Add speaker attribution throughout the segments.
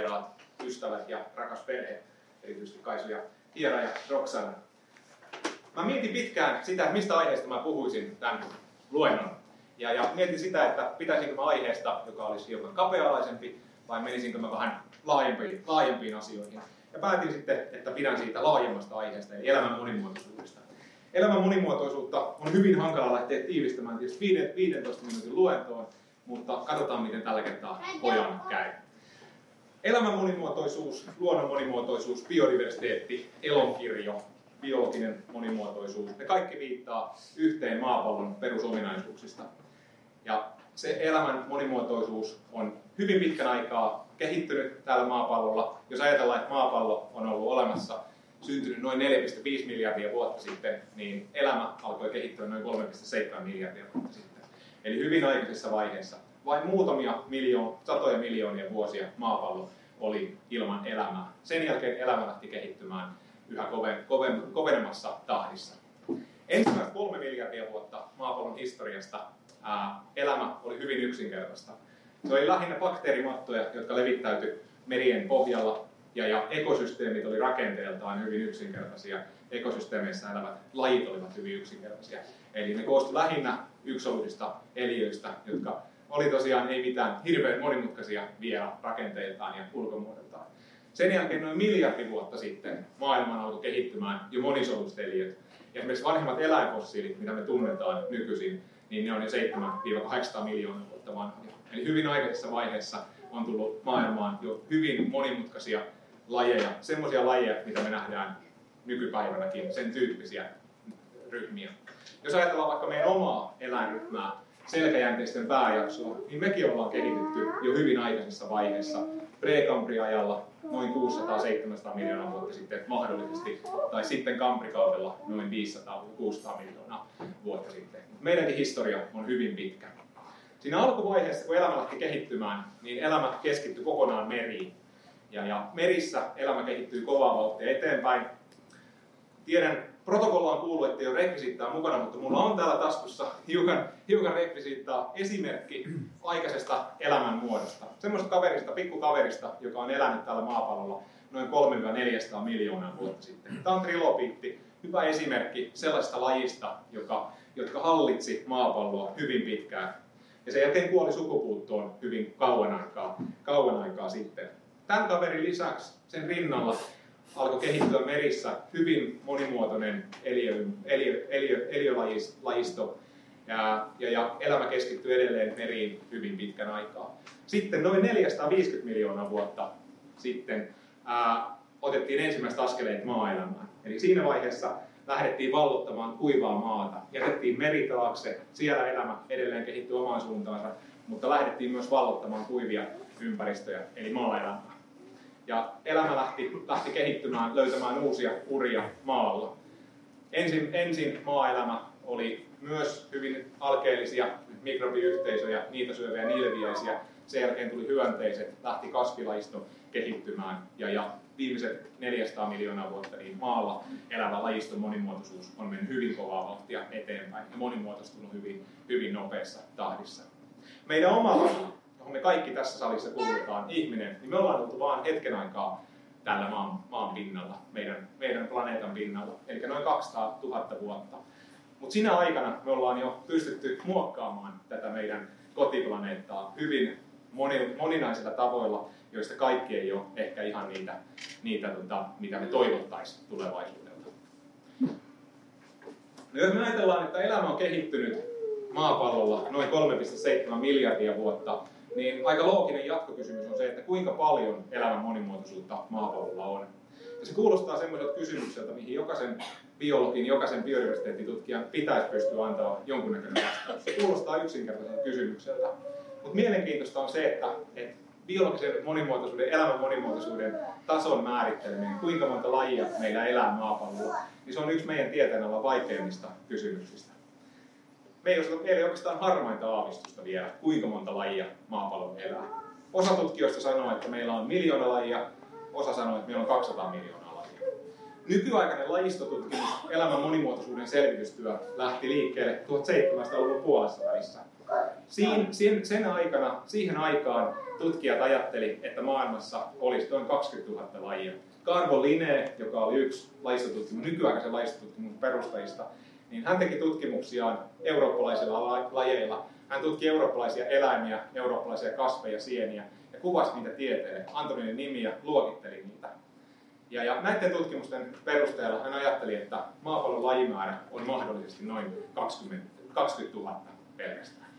Speaker 1: vieraat, ystävät ja rakas perhe, erityisesti Kaisu ja Hiera ja Roxana. Mä mietin pitkään sitä, mistä aiheesta mä puhuisin tämän luennon. Ja, ja mietin sitä, että pitäisikö mä aiheesta, joka olisi hiukan kapea-alaisempi, vai menisinkö mä vähän laajempiin, laajempiin asioihin. Ja päätin sitten, että pidän siitä laajemmasta aiheesta, eli elämän monimuotoisuudesta. Elämän monimuotoisuutta on hyvin hankala lähteä tiivistämään tietysti 15 minuutin luentoon, mutta katsotaan miten tällä kertaa pojan käy. Elämän monimuotoisuus, luonnon monimuotoisuus, biodiversiteetti, elonkirjo, biologinen monimuotoisuus, ne kaikki viittaa yhteen maapallon perusominaisuuksista. Ja se elämän monimuotoisuus on hyvin pitkän aikaa kehittynyt täällä maapallolla. Jos ajatellaan, että maapallo on ollut olemassa, syntynyt noin 4,5 miljardia vuotta sitten, niin elämä alkoi kehittyä noin 3,7 miljardia vuotta sitten. Eli hyvin aikaisessa vaiheessa. Vain muutamia miljoon, satoja miljoonia vuosia maapallo oli ilman elämää. Sen jälkeen elämä lähti kehittymään yhä koven, koven, kovenemassa tahdissa. Ensimmäiset kolme miljardia vuotta maapallon historiasta ää, elämä oli hyvin yksinkertaista. Se oli lähinnä bakteerimattoja, jotka levittäytyi merien pohjalla, ja, ja ekosysteemit oli rakenteeltaan hyvin yksinkertaisia. Ekosysteemeissä elävät lajit olivat hyvin yksinkertaisia. Eli ne koostuivat lähinnä yksoluisista eliöistä, jotka oli tosiaan ei mitään hirveän monimutkaisia vielä rakenteiltaan ja ulkomuodoltaan. Sen jälkeen noin miljardi vuotta sitten maailman alkoi kehittymään jo monisoluiset eliöt. Ja esimerkiksi vanhimmat eläinfossiilit, mitä me tunnetaan nykyisin, niin ne on jo 7-800 miljoonaa vuotta vanhoja. Eli hyvin aikaisessa vaiheessa on tullut maailmaan jo hyvin monimutkaisia lajeja, semmoisia lajeja, mitä me nähdään nykypäivänäkin, sen tyyppisiä ryhmiä. Jos ajatellaan vaikka meidän omaa eläinryhmää, selkäjänteisten pääjaksoa, niin mekin ollaan kehitetty jo hyvin aikaisessa vaiheessa prekambriajalla noin 600-700 miljoonaa vuotta sitten mahdollisesti, tai sitten kamprikaudella noin 500-600 miljoonaa vuotta sitten. Meidänkin historia on hyvin pitkä. Siinä alkuvaiheessa, kun elämä lähti kehittymään, niin elämä keskittyi kokonaan meriin. Ja, ja merissä elämä kehittyy kovaa vauhtia eteenpäin. Tiedän, protokollaan kuuluu, että ei ole rekvisiittaa mukana, mutta mulla on täällä taskussa hiukan, hiukan rekvisiittaa esimerkki aikaisesta elämän muodosta. Semmoista kaverista, pikkukaverista, joka on elänyt täällä maapallolla noin 3-400 miljoonaa vuotta sitten. Tämä on trilobiitti, hyvä esimerkki sellaista lajista, joka, jotka hallitsi maapalloa hyvin pitkään. Ja sen jälkeen kuoli sukupuuttoon hyvin kauan aikaa, kauan aikaa sitten. Tämän kaverin lisäksi sen rinnalla alkoi kehittyä merissä hyvin monimuotoinen eliö, eliö, eliö, eliölajisto, ja, ja, ja elämä keskittyy edelleen meriin hyvin pitkän aikaa. Sitten noin 450 miljoonaa vuotta sitten ää, otettiin ensimmäiset askeleet maailmaan. Eli siinä vaiheessa lähdettiin vallottamaan kuivaa maata, jätettiin meri taakse, siellä elämä edelleen kehittyi omaan suuntaansa, mutta lähdettiin myös vallottamaan kuivia ympäristöjä, eli maaelämää. Ja elämä lähti, lähti kehittymään, löytämään uusia uria maalla. Ensin, ensin maaelämä oli myös hyvin alkeellisia mikrobiyhteisöjä, niitä syöviä nilviäisiä. Sen jälkeen tuli hyönteiset, lähti kasvilaisto kehittymään ja, ja viimeiset 400 miljoonaa vuotta niin maalla elävä lajiston monimuotoisuus on mennyt hyvin kovaa vauhtia eteenpäin ja monimuotoistunut hyvin, hyvin nopeassa tahdissa. Meidän oma johon me kaikki tässä salissa kuulutaan, ihminen, niin me ollaan oltu vain hetken aikaa tällä maan, maan pinnalla, meidän, meidän planeetan pinnalla, eli noin 200 000 vuotta. Mutta siinä aikana me ollaan jo pystytty muokkaamaan tätä meidän kotiplaneettaa hyvin moni, moninaisilla tavoilla, joista kaikki ei ole ehkä ihan niitä, niitä tota, mitä me toivottaisiin tulevaisuudelta. No jos me ajatellaan, että elämä on kehittynyt maapallolla noin 3,7 miljardia vuotta, niin aika looginen jatkokysymys on se, että kuinka paljon elämän monimuotoisuutta maapallolla on. Ja se kuulostaa semmoiselta kysymykseltä, mihin jokaisen biologin, jokaisen biodiversiteettitutkijan pitäisi pystyä antaa jonkunnäköinen vastaus. Se kuulostaa yksinkertaiselta kysymykseltä. Mutta mielenkiintoista on se, että, että biologisen monimuotoisuuden, elämän monimuotoisuuden tason määritteleminen, kuinka monta lajia meillä elää maapallolla, niin se on yksi meidän tieteen alla vaikeimmista kysymyksistä. Me ei, meillä ei oikeastaan harmainta aavistusta vielä, kuinka monta lajia maapallolla elää. Osa tutkijoista sanoo, että meillä on miljoona lajia, osa sanoo, että meillä on 200 miljoonaa lajia. Nykyaikainen lajistotutkimus, elämän monimuotoisuuden selvitystyö lähti liikkeelle 1700-luvun puolessa välissä. Siin, sen, sen aikana, siihen aikaan tutkijat ajatteli, että maailmassa olisi noin 20 000 lajia. Carvo Linné, joka oli yksi lajistotutkimus, nykyaikaisen lajistotutkimuksen perustajista, niin hän teki tutkimuksiaan eurooppalaisilla lajeilla. Hän tutki eurooppalaisia eläimiä, eurooppalaisia kasveja, sieniä ja kuvasi niitä tieteelle, antoi niille nimiä, luokitteli niitä. Ja, ja näiden tutkimusten perusteella hän ajatteli, että maapallon lajimäärä on mahdollisesti noin 20, 20 000 pelkästään.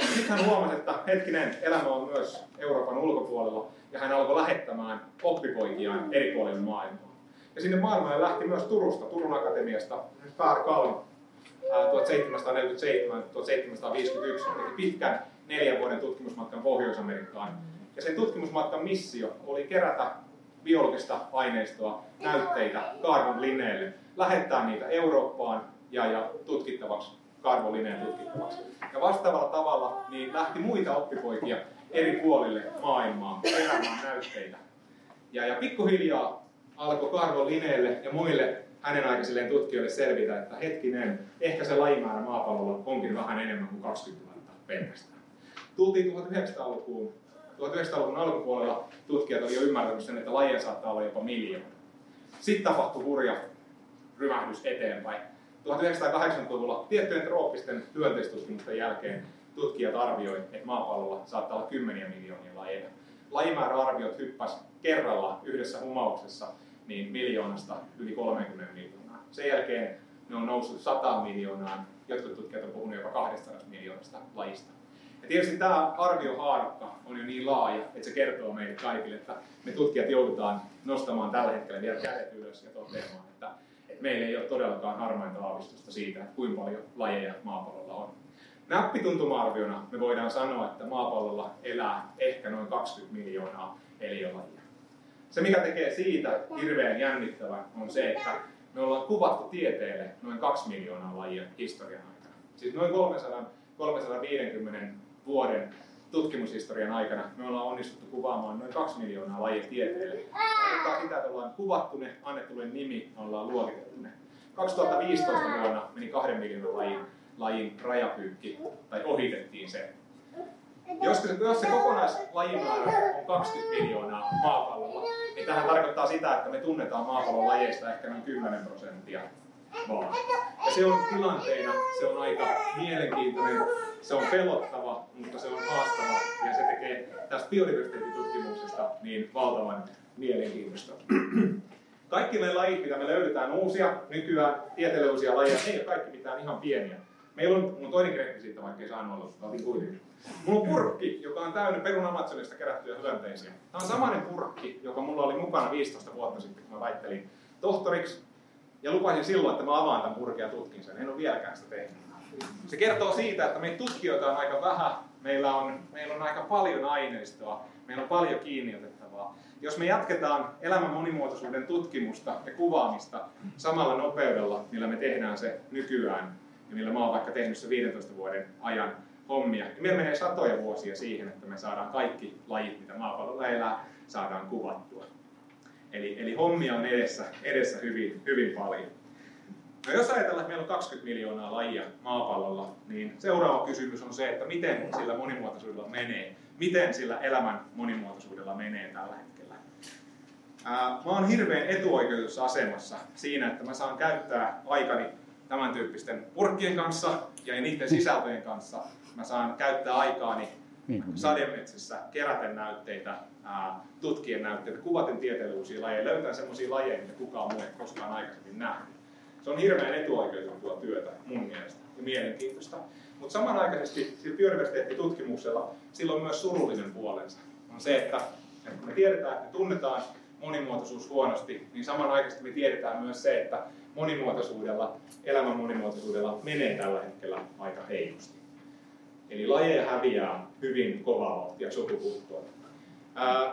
Speaker 1: Sitten hän huomasi, että hetkinen elämä on myös Euroopan ulkopuolella, ja hän alkoi lähettämään oppipoikiaan eri puolille maailmaa. Ja sinne maailmalle lähti myös Turusta, Turun Akatemiasta, Per Kalm 1747-1751 teki pitkän neljän vuoden tutkimusmatkan Pohjois-Amerikkaan. Ja sen tutkimusmatkan missio oli kerätä biologista aineistoa, näytteitä Carvon lineelle, lähettää niitä Eurooppaan ja, ja tutkittavaksi, Carvon lineen tutkittavaksi. Ja vastaavalla tavalla niin lähti muita oppipoikia eri puolille maailmaa keräämään näytteitä. Ja, ja pikkuhiljaa alkoi Carvon lineelle ja muille hänen aikaisilleen tutkijoille selvitä, että hetkinen, ehkä se lajimäärä maapallolla onkin vähän enemmän kuin 20 000 pelkästään. Tultiin 1900-lukuun 1900-luvun alkupuolella tutkijat olivat jo ymmärtäneet sen, että lajeja saattaa olla jopa miljoona. Sitten tapahtui hurja rymähdys eteenpäin. 1980-luvulla tiettyjen trooppisten hyönteistutkimusten jälkeen tutkijat arvioivat, että maapallolla saattaa olla kymmeniä miljoonia lajeja. Lajimääräarviot hyppäs kerralla yhdessä humauksessa niin miljoonasta yli 30 miljoonaa. Sen jälkeen ne on noussut 100 miljoonaan, jotkut tutkijat on puhunut jopa 200 miljoonasta lajista. Ja tietysti tämä arviohaarukka on jo niin laaja, että se kertoo meille kaikille, että me tutkijat joudutaan nostamaan tällä hetkellä vielä kädet ylös ja toteamaan, että, että meillä ei ole todellakaan harmainta aavistusta siitä, että kuinka paljon lajeja maapallolla on. Näppituntuma-arviona me voidaan sanoa, että maapallolla elää ehkä noin 20 miljoonaa eliölajia. Se, mikä tekee siitä hirveän jännittävän, on se, että me ollaan kuvattu tieteelle noin 2 miljoonaa lajia historian aikana. Siis noin 300, 350 vuoden tutkimushistorian aikana me ollaan onnistuttu kuvaamaan noin 2 miljoonaa lajia tieteelle. Tarkoittaa sitä, että ollaan kuvattu ne, annettu ne nimi, ollaan luokiteltu ne. 2015 vuonna meni 2 miljoonan lajin, lajin rajapyykki, tai ohitettiin se. Jos jos se kokonaislajimäärä on 20 miljoonaa maapallolla, niin tähän tarkoittaa sitä, että me tunnetaan maapallon lajeista ehkä noin 10 prosenttia vaan. Ja se on tilanteena, se on aika mielenkiintoinen, se on pelottava, mutta se on haastava ja se tekee tästä biodiversiteettitutkimuksesta niin valtavan mielenkiintoista. Kaikki ne lajit, mitä me löydetään uusia, nykyään tieteelle uusia lajeja, ei ole kaikki mitään ihan pieniä. Meillä on, mun toinen krenkki siitä, vaikka ei saanut olla, mutta kuitenkin. Mulla on purkki, joka on täynnä perun Amazonista kerättyjä hyönteisiä. Tämä on samainen purkki, joka mulla oli mukana 15 vuotta sitten, kun mä väittelin tohtoriksi. Ja lupasin silloin, että mä avaan tämän purkin ja tutkin sen. En ole vieläkään sitä tehnyt. Se kertoo siitä, että meitä tutkijoita on aika vähän. Meillä on, meillä on aika paljon aineistoa. Meillä on paljon kiinni otettavaa. Jos me jatketaan elämän monimuotoisuuden tutkimusta ja kuvaamista samalla nopeudella, millä me tehdään se nykyään, ja millä mä oon vaikka tehnyt se 15 vuoden ajan hommia, niin meillä menee satoja vuosia siihen, että me saadaan kaikki lajit, mitä maapallolla elää, saadaan kuvattua. Eli, eli hommia on edessä, edessä hyvin, hyvin paljon. No jos ajatellaan, että meillä on 20 miljoonaa lajia maapallolla, niin seuraava kysymys on se, että miten sillä monimuotoisuudella menee. Miten sillä elämän monimuotoisuudella menee tällä hetkellä. Ää, mä oon hirveän etuoikeutussa asemassa siinä, että mä saan käyttää aikani tämän tyyppisten purkkien kanssa ja niiden sisältöjen kanssa. Mä saan käyttää aikaani niin sademetsässä, keräten näytteitä, tutkien näytteitä, kuvaten tieteellisiä lajeja, löytää sellaisia lajeja, mitä kukaan muu ei koskaan aikaisemmin nähnyt. Se on hirveän etuoikeutettua työtä mun mielestä ja mielenkiintoista. Mutta samanaikaisesti sillä biodiversiteettitutkimuksella sillä on myös surullinen puolensa. On se, että, että kun me tiedetään, että me tunnetaan monimuotoisuus huonosti, niin samanaikaisesti me tiedetään myös se, että monimuotoisuudella, elämän monimuotoisuudella menee tällä hetkellä aika heikosti. Eli lajeja häviää hyvin kovaa vauhtia sukupuuttoon.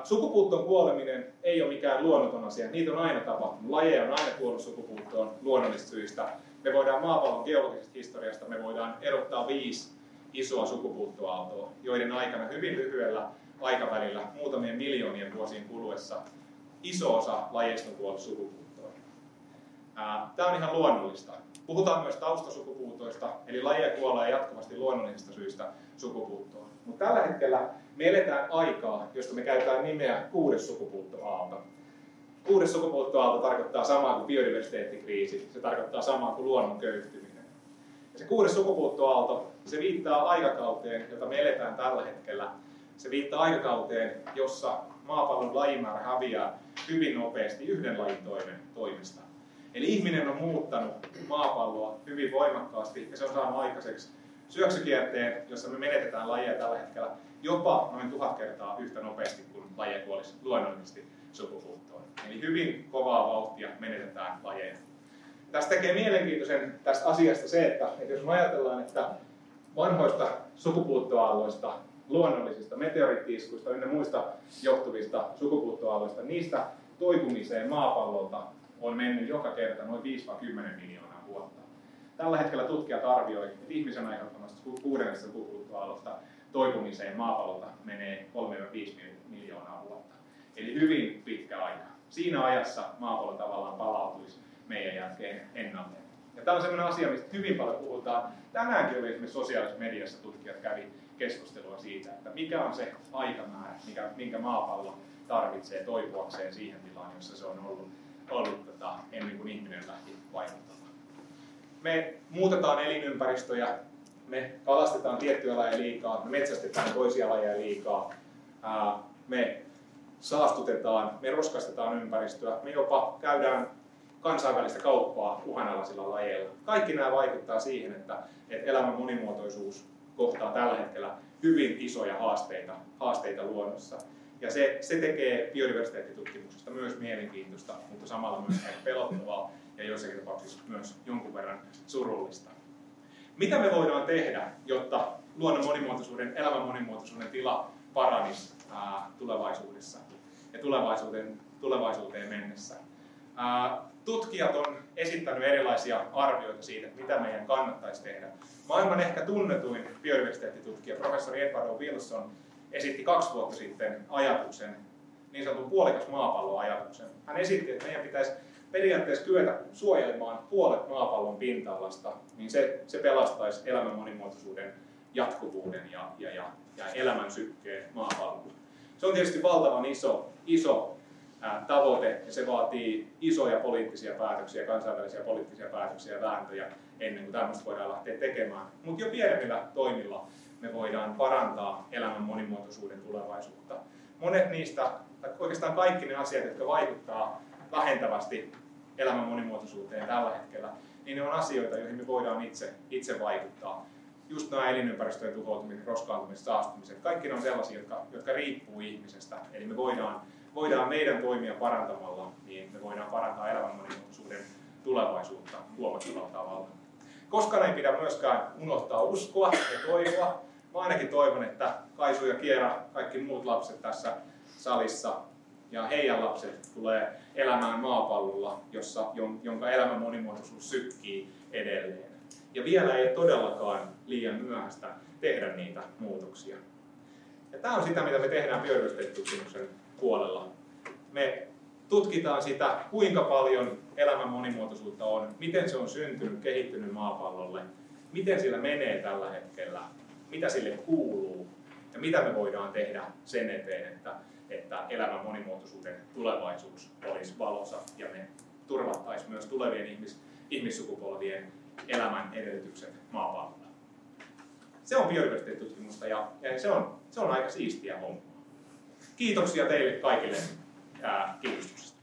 Speaker 1: sukupuuttoon kuoleminen ei ole mikään luonnoton asia. Niitä on aina tapahtunut. Lajeja on aina kuollut sukupuuttoon luonnollisista syistä. Me voidaan maapallon geologisesta historiasta, me voidaan erottaa viisi isoa sukupuuttoaaltoa, joiden aikana hyvin lyhyellä aikavälillä, muutamien miljoonien vuosien kuluessa, iso osa lajeista on kuollut sukupuuttoon. Tämä on ihan luonnollista. Puhutaan myös taustasukupuutoista, eli lajeja kuolee jatkuvasti luonnollisista syistä sukupuuttoon. Mutta tällä hetkellä me eletään aikaa, josta me käytetään nimeä kuudes sukupuuttoaalto. Kuudes sukupuuttoaalto tarkoittaa samaa kuin biodiversiteettikriisi, se tarkoittaa samaa kuin luonnon köyhtyminen. Ja se kuudes sukupuuttoaalto, se viittaa aikakauteen, jota me eletään tällä hetkellä. Se viittaa aikakauteen, jossa maapallon lajimäärä häviää hyvin nopeasti yhden lajin toimen toimesta. Eli ihminen on muuttanut maapalloa hyvin voimakkaasti ja se on saanut aikaiseksi syöksykierteen, jossa me menetetään lajeja tällä hetkellä jopa noin tuhat kertaa yhtä nopeasti kuin lajeja kuolisi luonnollisesti sukupuuttoon. Eli hyvin kovaa vauhtia menetetään lajeja. Tästä tekee mielenkiintoisen tästä asiasta se, että, että jos me ajatellaan, että vanhoista sukupuuttoaalloista, luonnollisista meteoriittiiskuista ynnä muista johtuvista sukupuuttoaalloista, niistä toipumiseen maapallolta on mennyt joka kerta noin 5-10 miljoonaa vuotta. Tällä hetkellä tutkijat arvioivat, että ihmisen aiheuttamasta kuudennesta sukupuuttoaallosta toipumiseen maapallolta menee 3-5 miljoonaa vuotta. Eli hyvin pitkä aika. Siinä ajassa maapallo tavallaan palautuisi meidän jälkeen ennalleen. Ja tämä on sellainen asia, mistä hyvin paljon puhutaan. Tänäänkin oli esimerkiksi sosiaalisessa mediassa tutkijat kävi keskustelua siitä, että mikä on se aikamäärä, mikä, minkä maapallo tarvitsee toipuakseen siihen tilaan, jossa se on ollut, ollut tota, ennen kuin ihminen lähti vaikuttamaan. Me muutetaan elinympäristöjä, me kalastetaan tiettyjä lajeja liikaa, me metsästetään toisia lajeja liikaa, me saastutetaan, me roskastetaan ympäristöä, me jopa käydään kansainvälistä kauppaa uhanalaisilla lajeilla. Kaikki nämä vaikuttaa siihen, että, että elämän monimuotoisuus kohtaa tällä hetkellä hyvin isoja haasteita, haasteita luonnossa. Ja se, se tekee biodiversiteettitutkimuksesta myös mielenkiintoista, mutta samalla myös pelottavaa ja joissakin tapauksissa myös jonkun verran surullista. Mitä me voidaan tehdä, jotta luonnon monimuotoisuuden, elämän monimuotoisuuden tila paranisi ää, tulevaisuudessa ja tulevaisuuteen, tulevaisuuteen mennessä? Tutkijat on esittänyt erilaisia arvioita siitä, mitä meidän kannattaisi tehdä. Maailman ehkä tunnetuin biodiversiteettitutkija, professori Edward Wilson, esitti kaksi vuotta sitten ajatuksen, niin sanotun puolikas maapallo-ajatuksen. Hän esitti, että meidän pitäisi periaatteessa kyetä suojelemaan puolet maapallon pinta-alasta, niin se, se pelastaisi elämän monimuotoisuuden jatkuvuuden ja, ja, ja, ja elämän sykkeen maapallolla. Se on tietysti valtavan iso, iso tavoite ja se vaatii isoja poliittisia päätöksiä, kansainvälisiä poliittisia päätöksiä ja vääntöjä ennen kuin tämmöistä voidaan lähteä tekemään. Mutta jo pienemmillä toimilla me voidaan parantaa elämän monimuotoisuuden tulevaisuutta. Monet niistä, tai oikeastaan kaikki ne asiat, jotka vaikuttaa vähentävästi elämän monimuotoisuuteen tällä hetkellä, niin ne on asioita, joihin me voidaan itse, itse vaikuttaa. Just nämä elinympäristöjen tuhoutumiset, roskaantumiset, saastumiset, kaikki ne on sellaisia, jotka, jotka riippuu ihmisestä. Eli me voidaan, voidaan meidän toimia parantamalla, niin me voidaan parantaa elämän monimuotoisuuden tulevaisuutta huomattavalla tavalla. Koskaan ei pidä myöskään unohtaa uskoa ja toivoa. Mä ainakin toivon, että Kaisu ja Kiera, kaikki muut lapset tässä salissa ja heidän lapset tulee elämään maapallolla, jossa, jonka elämän monimuotoisuus sykkii edelleen. Ja vielä ei todellakaan liian myöhäistä tehdä niitä muutoksia. Ja tämä on sitä, mitä me tehdään biodiversiteettitutkimuksen puolella. Me tutkitaan sitä, kuinka paljon elämän monimuotoisuutta on, miten se on syntynyt, kehittynyt maapallolle, miten sillä menee tällä hetkellä, mitä sille kuuluu ja mitä me voidaan tehdä sen eteen, että että elämän monimuotoisuuden tulevaisuus olisi valossa ja me turvattaisiin myös tulevien ihmis, ihmissukupolvien elämän edellytykset maapallolla. Se on biodiversiteettitutkimusta ja, ja se, on, se on aika siistiä hommaa. Kiitoksia teille kaikille ää, kiinnostuksesta.